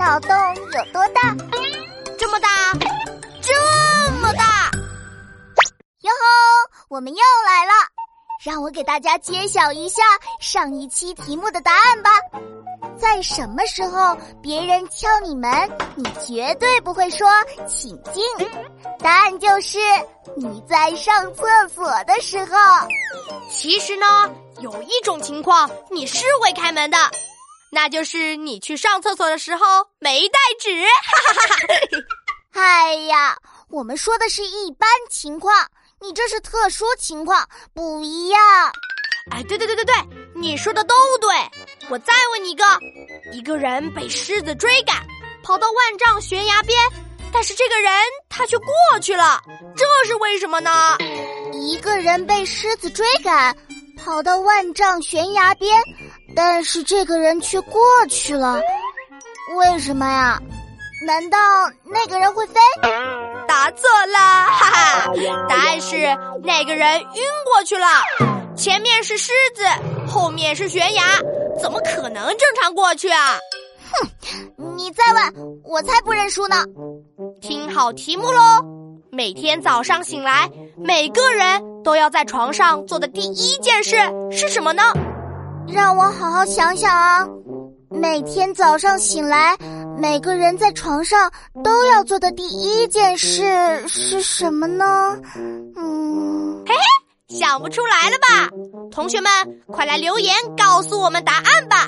脑洞有多大？这么大，这么大！哟吼，我们又来了，让我给大家揭晓一下上一期题目的答案吧。在什么时候别人敲你门，你绝对不会说“请进”？答案就是你在上厕所的时候。其实呢，有一种情况你是会开门的，那就是你去上厕所的时候没带纸。哈哈哈哈！哎呀，我们说的是一般情况，你这是特殊情况，不一样。哎，对对对对对，你说的都对。我再问你一个：一个人被狮子追赶，跑到万丈悬崖边，但是这个人他却过去了，这是为什么呢？一个人被狮子追赶，跑到万丈悬崖边，但是这个人却过去了，为什么呀？难道那个人会飞？答错了，哈哈！答案是那个人晕过去了。前面是狮子，后面是悬崖，怎么可能正常过去啊？哼！你再问，我才不认输呢。听好题目喽！每天早上醒来，每个人都要在床上做的第一件事是什么呢？让我好好想想啊！每天早上醒来，每个人在床上都要做的第一件事是什么呢？嗯，嘿嘿。想不出来了吧？同学们，快来留言告诉我们答案吧！